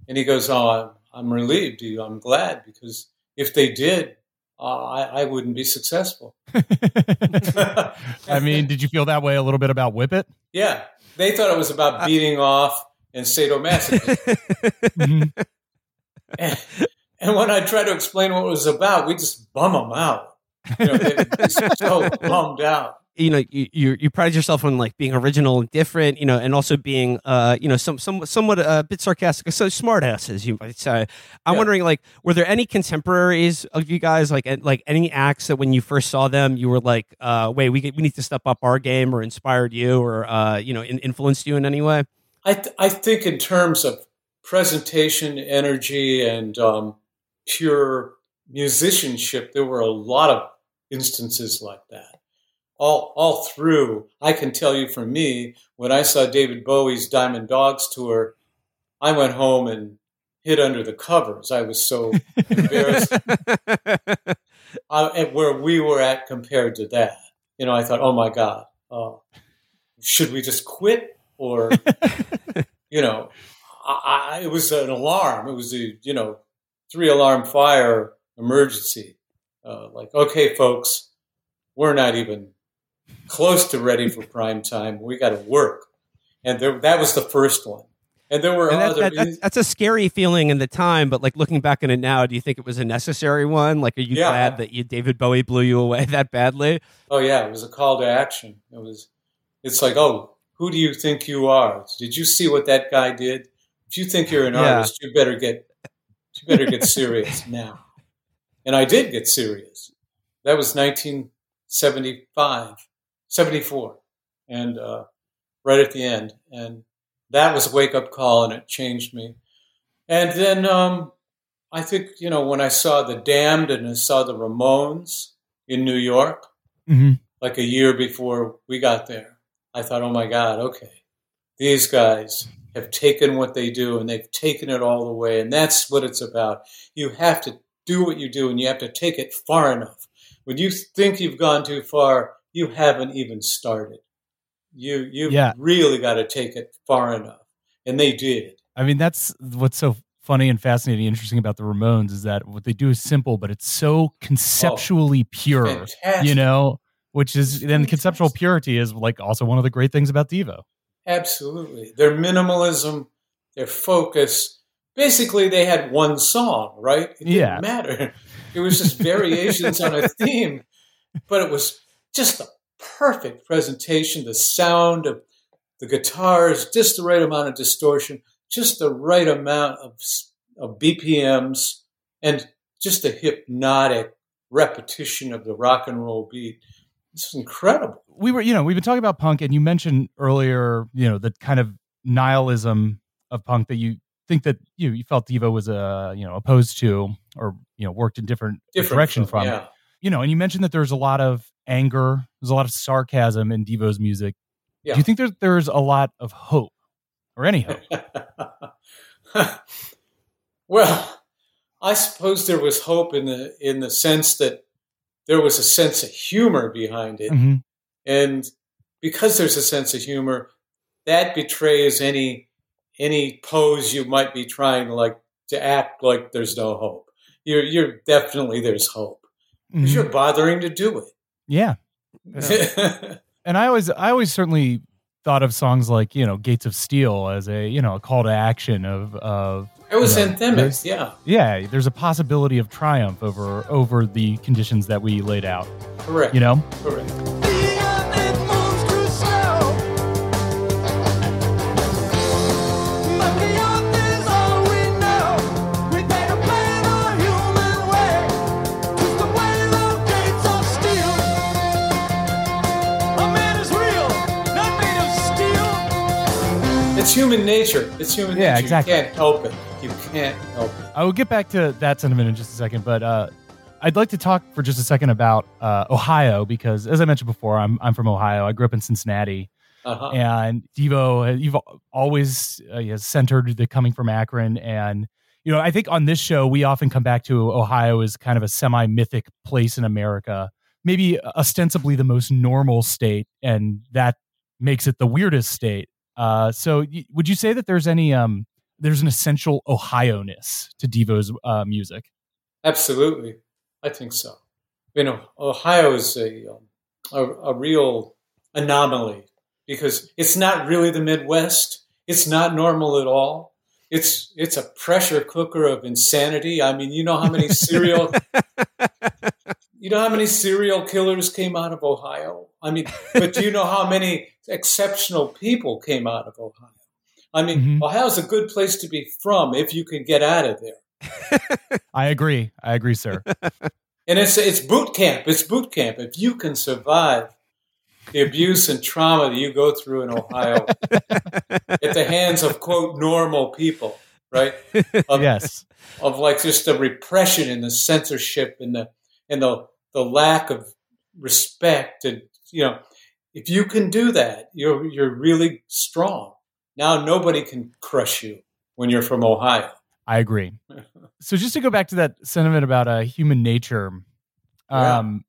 And he goes, "Oh, I'm, I'm relieved. I'm glad because if they did, uh, I, I wouldn't be successful." [LAUGHS] [LAUGHS] I mean, did you feel that way a little bit about Whip It? yeah, they thought it was about beating off and sadomasochism. [LAUGHS] Mhm. and, and when I try to explain what it was about, we just bum them out. You know, they, they're so bummed out. You know you, you you pride yourself on like being original and different you know and also being uh you know some some somewhat a bit sarcastic so smart asses you might say i'm Yeah. wondering like were there any contemporaries of you guys like and- like any acts that when you first saw them you were like uh wait we we need to step up our game or inspired you or uh you know in, influenced you in any way I, th- I think in terms of presentation, energy, and um, pure musicianship, there were a lot of instances like that. All, all through, I can tell you for me, when I saw David Bowie's Diamond Dogs tour, I went home and hid under the covers. I was so embarrassed [LAUGHS] uh, at where we were at compared to that. You know, I thought, oh my God, uh, should we just quit? Or, [LAUGHS] you know, I, I, it was an alarm. It was a, you know, three alarm fire emergency. Uh, like, okay, folks, we're not even close to ready for prime time. We got to work. And there, that was the first one. And there were and that, other. that, that's, that's a scary feeling in the time but like looking back on it now do you think it was a necessary one like are you Yeah. glad that you david bowie blew you away [LAUGHS] that badly Oh yeah, it was a call to action. It was. It's like, oh, who do you think you are? Did you see what that guy did? If you think you're an Yeah. artist, you better get, you better get serious [LAUGHS] now. And I did get serious. That was 1975, 74, and uh, right at the end, and that was a wake up call, and it changed me. And then um, I think you know when I saw the Damned and I saw the Ramones in New York Mhm. like a year before we got there. I thought, oh my God, okay, these guys have taken what they do and they've taken it all the way. And that's what it's about. You have to do what you do and you have to take it far enough. When you think you've gone too far, you haven't even started. You, you've Yeah. really got to take it far enough. And they did. I mean, that's what's so funny and fascinating, and interesting about the Ramones is that what they do is simple, but it's so oh. conceptually pure. Fantastic. You know, which is then conceptual purity is like also one of the great things about Devo. Absolutely. Their minimalism, their focus. Basically, they had one song, right? It didn't Yeah. matter. It was just variations on a [LAUGHS] theme, but it was just the perfect presentation. The sound of the guitars, just the right amount of distortion, just the right amount of, of BPMs, and just the hypnotic repetition of the rock and roll beat. It's incredible. we were, you know, we've been talking about punk, and you mentioned earlier, you know, the kind of nihilism of punk that you think that you you felt Devo was uh, you know opposed to or you know worked in different, Different direction from. Yeah. You know, and you mentioned that there's a lot of anger, there's a lot of sarcasm in Devo's music. Yeah. Do you think there's there's a lot of hope or any hope? [LAUGHS] well, I suppose there was hope in the in the sense that there was a sense of humor behind it. hmm And because there's a sense of humor, that betrays any any pose you might be trying like to act like there's no hope. You're you're definitely there's hope because Mhm. you're bothering to do it. Yeah. [LAUGHS] And I always, I always certainly thought of songs like you know Gates of Steel as a you know a call to action of of it was Yeah. anthemic, yeah, yeah. There's a possibility of triumph over over the conditions that we laid out. correct. You know. correct. It's human nature. It's human Yeah, nature. exactly. You can't help it. You can't help it. I will get back to that sentiment in just a second, but uh, I'd like to talk for just a second about uh, Ohio because, as I mentioned before, I'm I'm from Ohio. I grew up in Cincinnati, Uh-huh. and Devo, you've always uh, has centered the coming from Akron, and you know I think on this show we often come back to Ohio as kind of a semi mythic place in America, maybe ostensibly the most normal state, and that makes it the weirdest state. Uh, so, y- would you say that there's any um, there's an essential Ohio ness to Devo's uh, music? Absolutely, I think so. You know, Ohio is a um, a, a real anomaly because it's not really the Midwest. It's not normal at all. It's it's a pressure cooker of insanity. I mean, you know how many serial [LAUGHS] you know how many serial killers came out of Ohio? I mean, but do you know how many exceptional people came out of Ohio? I mean, Mhm. Ohio's a good place to be from if you can get out of there. [LAUGHS] I agree. I agree, sir. [LAUGHS] And it's it's boot camp. It's boot camp. If you can survive the abuse and trauma that you go through in Ohio [LAUGHS] at the hands of quote normal people, right? Of, yes. of like just the repression and the censorship and the and the the lack of respect and you know if you can do that you're you're really strong now nobody can crush you when you're from ohio I agree. [LAUGHS] So just to go back to that sentiment about uh, human nature, Yeah. um,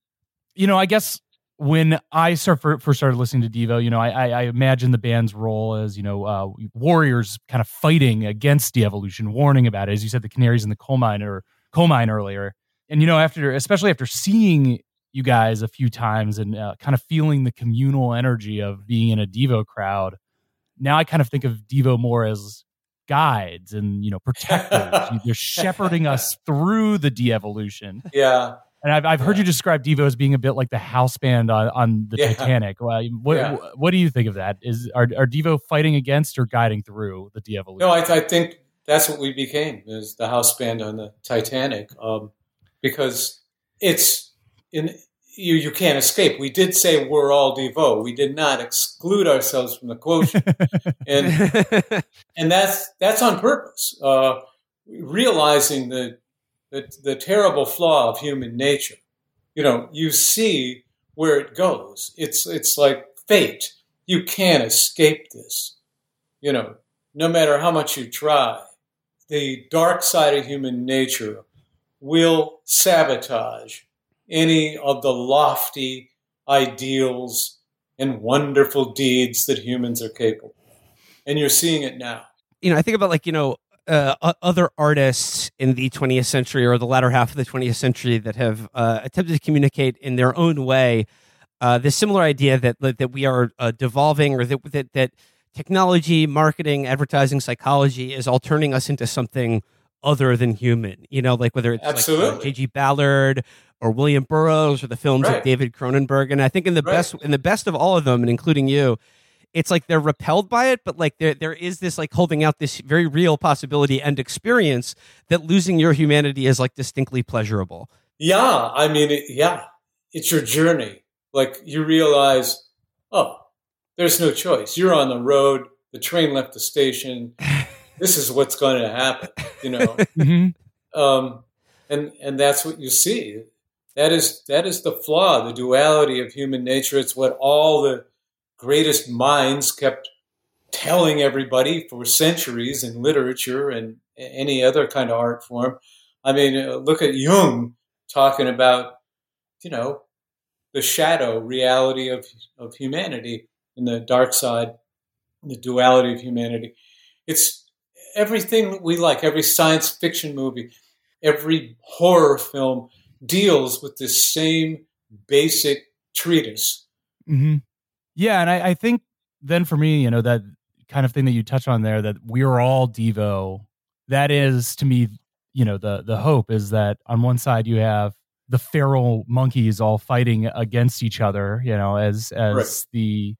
you know, I guess when I start first started listening to Devo, you know, I, I, I imagine the band's role as you know uh, warriors, kind of fighting against de-evolution, warning about it. As you said, the canaries in the coal mine or coal mine earlier, and you know, after especially after seeing you guys a few times and uh, kind of feeling the communal energy of being in a Devo crowd, now I kind of think of Devo more as guides and you know protectors. [LAUGHS] They're shepherding us through the de-evolution. yeah And I've, I've heard Yeah. you describe Devo as being a bit like the house band on, on the Yeah. Titanic. Well, what, Yeah. what do you think of that? Is are, are Devo fighting against or guiding through the de-evolution? no I, I think that's what we became is the house band on the titanic um, because it's in you you can't escape we did say we're all devo we did not exclude ourselves from the quotient [LAUGHS] and and that's that's on purpose. Uh, realizing the, the the terrible flaw of human nature. You know, you see where it goes. It's it's like fate. You can't escape this. You know, no matter how much you try, the dark side of human nature will sabotage any of the lofty ideals and wonderful deeds that humans are capable. of. And you're seeing it now. you know, I think about like you know uh, other artists in the 20th century or the latter half of the 20th century that have uh, attempted to communicate in their own way uh, this similar idea that that we are uh, devolving or that, that that technology, marketing, advertising, psychology is all turning us into something other than human. You know, like whether it's like Absolutely. J.G. Ballard or William Burroughs or the films of David Cronenberg, and I think in the Right. best in the best of all of them, and including you, it's like they're repelled by it, but like there there is this like holding out this very real possibility and experience that losing your humanity is like distinctly pleasurable. Yeah, I mean, it, yeah, it's your journey. Like you realize, oh, there's no choice. You're on the road. The train left the station. [LAUGHS] This is what's going to happen. You know, [LAUGHS] Mhm. um, and and that's what you see. That is that is the flaw, the duality of human nature. It's what all the greatest minds kept telling everybody for centuries in literature and any other kind of art form. I mean, uh, look at Jung talking about you know, the shadow reality of of humanity and the dark side, the duality of humanity. It's everything we like. Every science fiction movie, every horror film deals with this same basic treatise. Mm-hmm. Yeah, and I, I think then for me, you know, that kind of thing that you touch on there, that we're all Devo. That is to me, you know, the the hope is that on one side you have the feral monkeys all fighting against each other, you know, as as right. the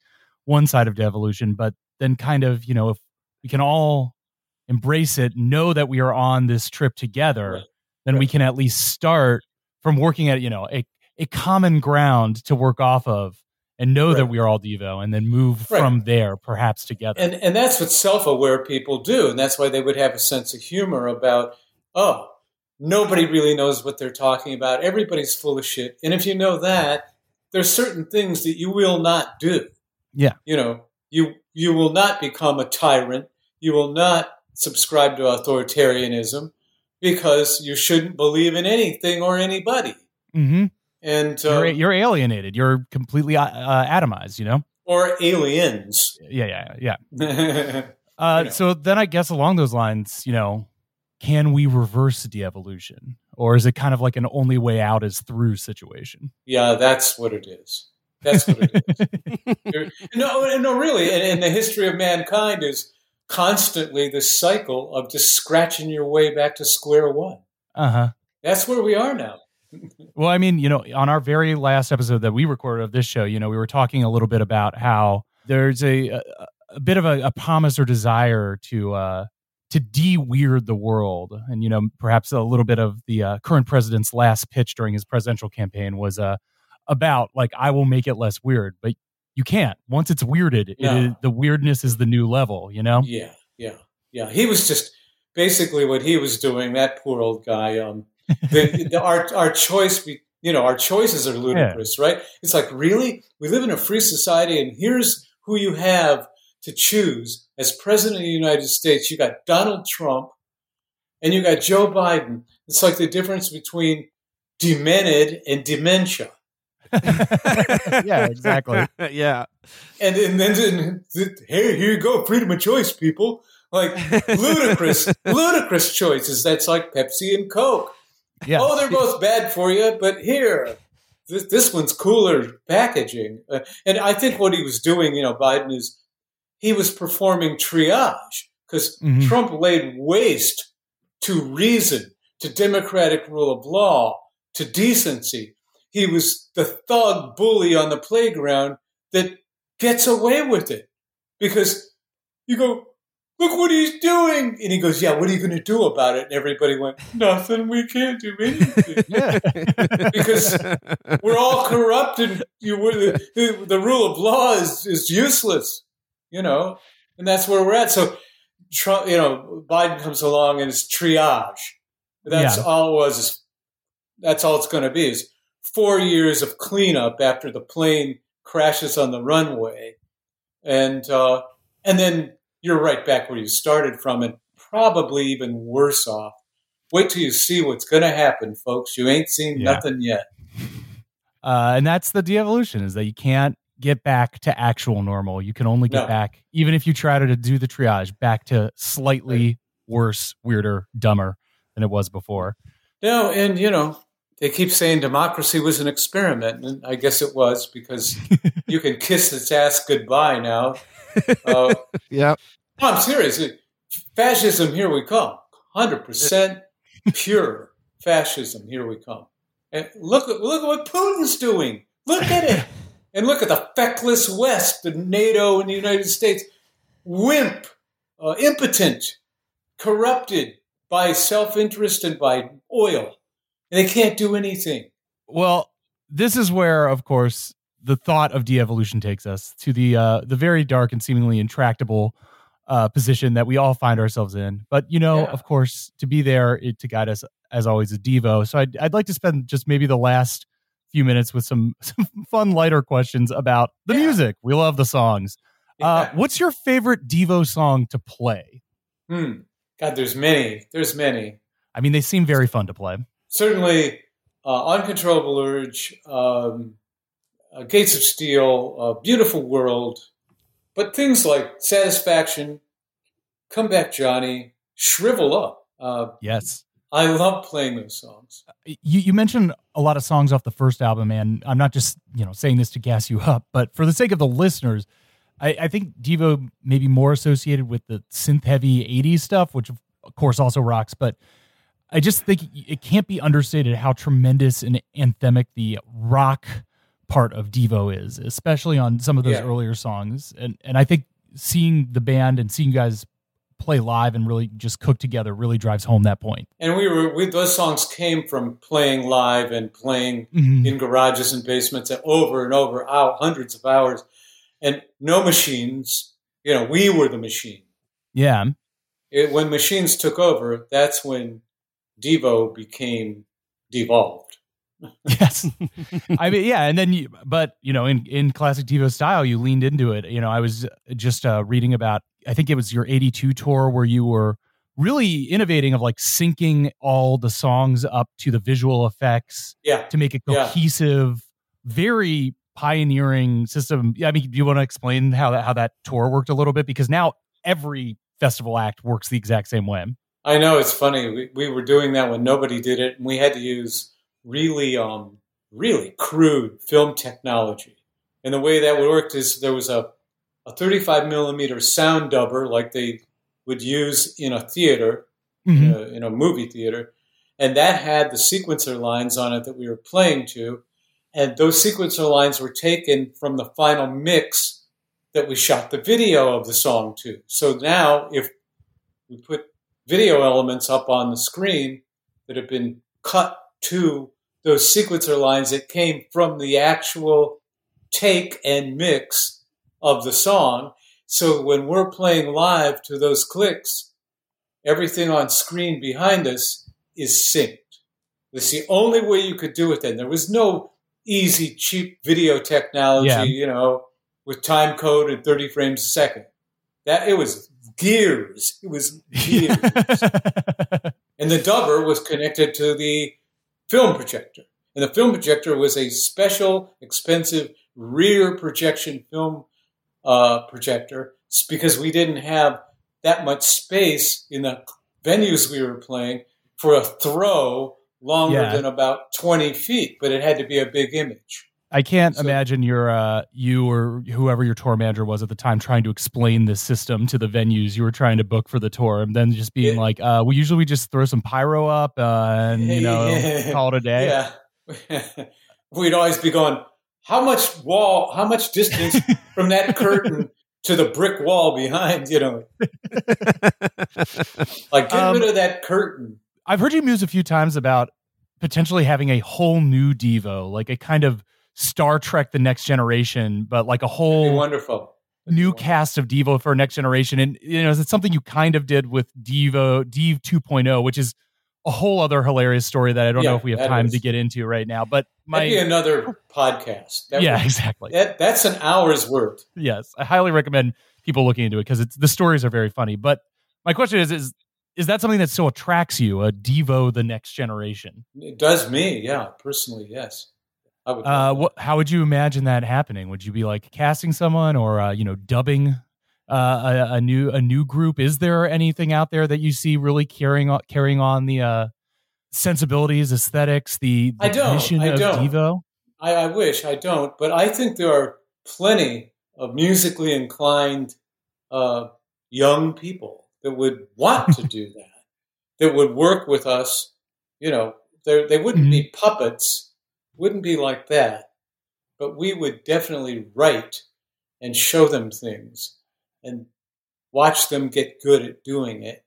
one side of devolution, but then kind of, you know, if we can all embrace it, know that we are on this trip together, right. then right. we can at least start from working at, you know, a, a common ground to work off of and know that we are all Devo and then move from there perhaps together. And and that's what self-aware people do. And that's why they would have a sense of humor about, oh, nobody really knows what they're talking about. Everybody's full of shit. And if you know that, there's certain things that you will not do. Yeah. You know, you you will not become a tyrant. You will not subscribe to authoritarianism because you shouldn't believe in anything or anybody. Mm-hmm. And uh, you're, you're, alienated. You're completely uh, uh, atomized. You know, or aliens. Yeah, yeah, yeah. [LAUGHS] uh, you know. So then, I guess along those lines, you know, can we reverse de-evolution or is it kind of like an only way out is through situation yeah that's what it is that's what it is [LAUGHS] no no really and, and, the history of mankind is constantly the cycle of just scratching your way back to square one. Uh-huh. That's where we are now. [LAUGHS] Well i mean you know on our very last episode that we recorded of this show you know we were talking a little bit about how there's a, a, a bit of a, a promise or desire to uh to de-weird the world. And you know, perhaps a little bit of the uh, current president's last pitch during his presidential campaign was uh, about like I will make it less weird, but you can't. Once it's weirded, no. the weirdness is the new level. You know? Yeah, yeah, yeah. He was just basically what he was doing. That poor old guy. Um, the, the, our our choice. Be, you know, our choices are ludicrous, yeah. right? It's like really, we live in a free society, and here's who you have to choose as president of the United States, you got Donald Trump and you got Joe Biden. It's like the difference between demented and dementia. [LAUGHS] yeah, exactly. [LAUGHS] yeah. And, and then, hey, here you go, freedom of choice, people. Like ludicrous, [LAUGHS] ludicrous choices. That's like Pepsi and Coke. Yeah. Oh, they're both bad for you, but here, this, this one's cooler packaging. Uh, and I think what he was doing, you know, Biden is he was performing triage because mm-hmm. Trump laid waste to reason, to democratic rule of law, to decency. He was the thug bully on the playground that gets away with it because you go, look what he's doing. And he goes, yeah, what are you going to do about it? And everybody went, nothing. We can't do anything. [LAUGHS] because we're all corrupted. You, the, the, the, rule of law is, is useless you know, and that's where we're at. So, Trump, you know, Biden comes along and it's triage. That's yeah. all it was. That's all it's going to be is four years of cleanup after the plane crashes on the runway, and uh, and then you're right back where you started from, and probably even worse off. Wait till you see what's going to happen, folks. You ain't seen yeah. nothing yet. Uh, and that's the de-evolution is that you can't get back to actual normal. You can only get no. back, even if you try to do the triage, back to slightly worse, weirder, dumber than it was before. No, and you know, they keep saying democracy was an experiment, and I guess it was because [LAUGHS] you can kiss its ass goodbye now. Uh, [LAUGHS] yeah. No, I'm serious. Fascism, here we come. 100% pure fascism, here we come. And look, look at what Putin's doing. Look at it. [LAUGHS] And look at the feckless West, the NATO and the United States, wimp, uh, impotent, corrupted by self interest and by oil. And they can't do anything. Well, this is where, of course, the thought of de-evolution takes us to the uh, the very dark and seemingly intractable uh, position that we all find ourselves in. But you know, yeah. of course, to be there it, to guide us as always a Devo. So I'd, I'd like to spend just maybe the last few minutes with some, [LAUGHS] some fun, lighter questions about the yeah. music. We love the songs. Uh, yeah. Uh, what's your favorite Devo song to play? Hmm. God, there's many. There's many. I mean, they seem very fun to play. Certainly, uh, Uncontrollable Urge, um, uh, Gates of Steel, uh, Beautiful World, but things like Satisfaction, Come Back Jonee, Shrivel Up. Uh, yes. I love playing those songs. You, you mentioned a lot of songs off the first album, and I'm not just you know saying this to gas you up, but for the sake of the listeners, I, I think Devo may be more associated with the synth heavy '80s stuff, which of course also rocks. But I just think it can't be understated how tremendous and anthemic the rock part of Devo is, especially on some of those Yeah. earlier songs. And and I think seeing the band and seeing you guys play live and really just cook together really drives home that point. And we were we, those songs came from playing live and playing Mhm. in garages and basements and over and over out hundreds of hours, and no machines. You know, we were the machine. Yeah. It, when machines took over, that's when Devo became devolved. Yes. [LAUGHS] I mean, yeah, and then you, but you know, in in classic Devo style, you leaned into it. You know, I was just uh, reading about, I think it was your '82 tour where you were really innovating of like syncing all the songs up to the visual effects Yeah, to make a Yeah. cohesive, very pioneering system. I mean, do you want to explain how that how that tour worked a little bit? Because now every festival act works the exact same way. I know it's funny. We, we were doing that when nobody did it, and we had to use really, um, really crude film technology. And the way that worked is there was a, a 35 millimeter sound dubber like they would use in a theater, in, a, in a movie theater, and that had the sequencer lines on it that we were playing to. And those sequencer lines were taken from the final mix that we shot the video of the song to. So now, if we put video elements up on the screen that have been cut to those sequencer lines that came from the actual take and mix of the song. So when we're playing live to those clicks, everything on screen behind us is synced. That's the only way you could do it then. There was no easy, cheap video technology, Yeah. you know, with time code and 30 frames a second. That it was gears. It was gears. [LAUGHS] and the dubber was connected to the film projector. And the film projector was a special, expensive rear projection film uh, projector because we didn't have that much space in the venues we were playing for a throw longer Yeah. than about 20 feet, but it had to be a big image. I can't So- imagine your uh, you or whoever your tour manager was at the time trying to explain this system to the venues you were trying to book for the tour, and then just being Yeah. like, uh, "We usually we just throw some pyro up uh, and you know [LAUGHS] Yeah. call it a day." Yeah. [LAUGHS] We'd always be going, how much wall, how much distance [LAUGHS] from that curtain to the brick wall behind, you know? like, get Um, rid of that curtain. I've heard you muse a few times about potentially having a whole new Devo, like a kind of Star Trek: The Next Generation, but like a whole wonderful. New wonderful. cast of Devo for Next Generation. And you know, it's something you kind of did with Devo Dev 2.0, which is a whole other hilarious story that I don't know if we have time is. to get into right now. But That'd be another podcast. That yeah, would- exactly. that, that's an hour's worth. Yes, I highly recommend people looking into it because it's the stories are very funny. But my question is is is that something that still attracts you, a Devo the Next Generation? It does me, yeah, personally, yes. I would. Uh, what? How would you imagine that happening? Would you be like casting someone, or uh, you know, dubbing uh, a, a new a new group? Is there anything out there that you see really carrying on carrying on the uh, sensibilities, aesthetics, the, the I don't, mission I of don't. Devo? I, I wish I don't, but I think there are plenty of musically inclined uh, young people that would want to do [LAUGHS] that, that would work with us. You know, they they wouldn't be puppets, wouldn't be like that, but we would definitely write and show them things and watch them get good at doing it.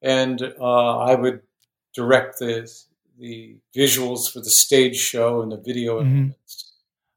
And uh, I would direct the the visuals for the stage show and the video Mhm. elements.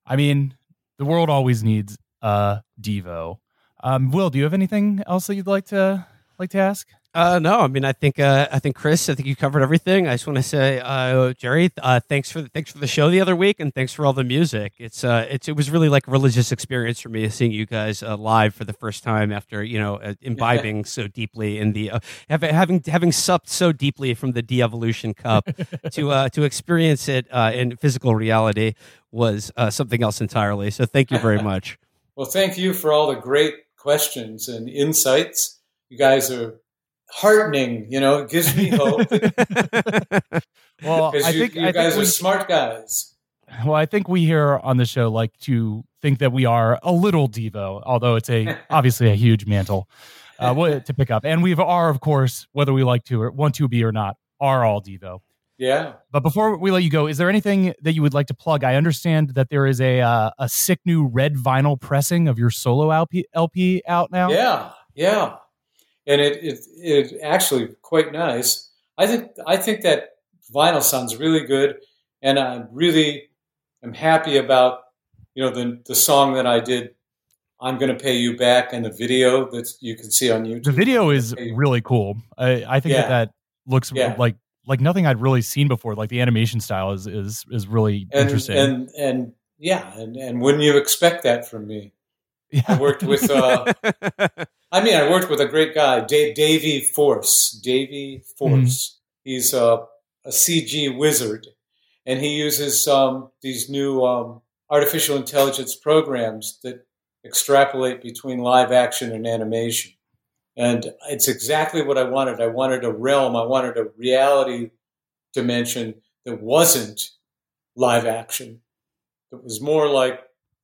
I mean, the world always needs a Devo. Um, Will, do you have anything else that you'd like to like to ask? Uh, no, I mean, I think uh, I think Chris, I think you covered everything. I just want to say, uh, Jerry, uh, thanks for the, thanks for the show the other week, and thanks for all the music. It's uh, it's it was really like a religious experience for me seeing you guys uh, live for the first time after you know uh, imbibing so deeply in the uh, having having having supped so deeply from the de-evolution cup [LAUGHS] to uh, to experience it uh, in physical reality was uh, something else entirely. So thank you very much. [LAUGHS] Well, thank you for all the great questions and insights. You guys are heartening. You know, it gives me hope. [LAUGHS] Well, Because I you, think you I guys think are we, smart guys. well, I think we here on the show like to think that we are a little Devo, although it's a [LAUGHS] obviously a huge mantle uh, [LAUGHS] to pick up, and we are, of course, whether we like to or want to be or not, are all Devo. Yeah. But before we let you go, is there anything that you would like to plug? I understand that there is a uh, a sick new red vinyl pressing of your solo LP, LP out now. Yeah, yeah, and it it it actually quite nice. I think I think that vinyl sounds really good, and I really am happy about you know the the song that I did. I'm going to pay you back, and the video that you can see on YouTube. The video is really cool. I, I think Yeah. that that looks Yeah. like like nothing I'd really seen before. Like the animation style is is is really and, interesting. and and yeah, and and wouldn't you expect that from me? I worked with. Uh, [LAUGHS] I mean, I worked with a great guy, Dave, Davey Force. Davey Force. He's a, a CG wizard, and he uses um, these new um, artificial intelligence programs that extrapolate between live action and animation. And it's exactly what I wanted. I wanted a realm. I wanted a reality dimension that wasn't live action. that was more like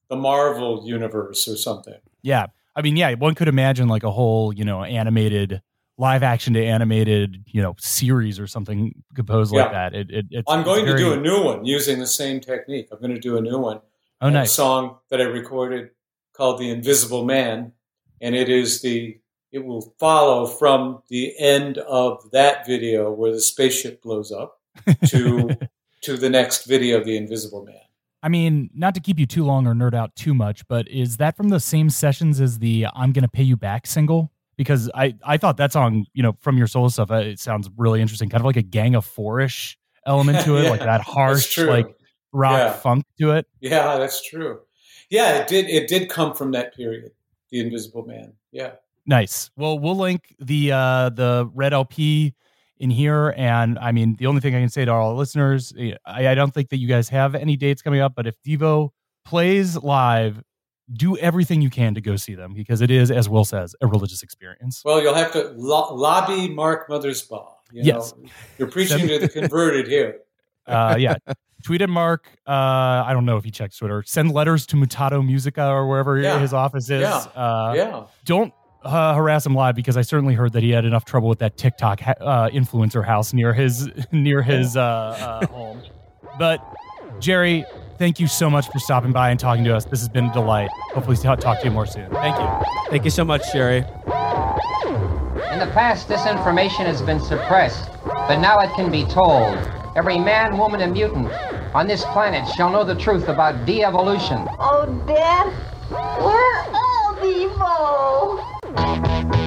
the Marvel universe or something. yeah, I mean, yeah, one could imagine like a whole you know animated live action to animated you know series or something composed like that. It, it it's, I'm going very- to do a new one using the same technique. I'm going to do a new one. oh a nice. song that I recorded called "The Invisible Man," and it is the it will follow from the end of that video where the spaceship blows up to [LAUGHS] to the next video of the Invisible Man. I mean, not to keep you too long or nerd out too much, but is that from the same sessions as the "I'm Gonna Pay You Back" single? Because I I thought that song, you know, from your solo stuff, uh, it sounds really interesting, kind of like a Gang of Four-ish element to [LAUGHS] it, Yeah, like that harsh, like rock Yeah. funk to it. Yeah, that's true. Yeah, it did. It did come from that period, the Invisible Man. Yeah. Nice. Well, we'll link the uh the red LP in here, and I mean, the only thing I can say to all our listeners, eh, I, I don't think that you guys have any dates coming up, but if Devo plays live, do everything you can to go see them because it is, as Will says, a religious experience. Well, you'll have to lo- lobby Mark Mothersbaugh. You Yes. know, you're preaching to the [LAUGHS] converted here. Uh, yeah. Tweet at Mark. Uh, I don't know if he checks Twitter. Send letters to Mutato Muzika or wherever Yeah. his office is. Yeah. Uh, yeah. don't uh, harass him live because I certainly heard that he had enough trouble with that TikTok ha- uh, influencer house near his [LAUGHS] near his uh, uh, home. But Jerry, thank you so much for stopping by and talking to us. This has been a delight. Hopefully, talk talk to you more soon. Thank you. Thank you so much, Jerry. In the past, this information has been suppressed, but now it can be told. Every man, woman, and mutant on this planet shall know the truth about de-evolution. Oh, Dad, Thank you.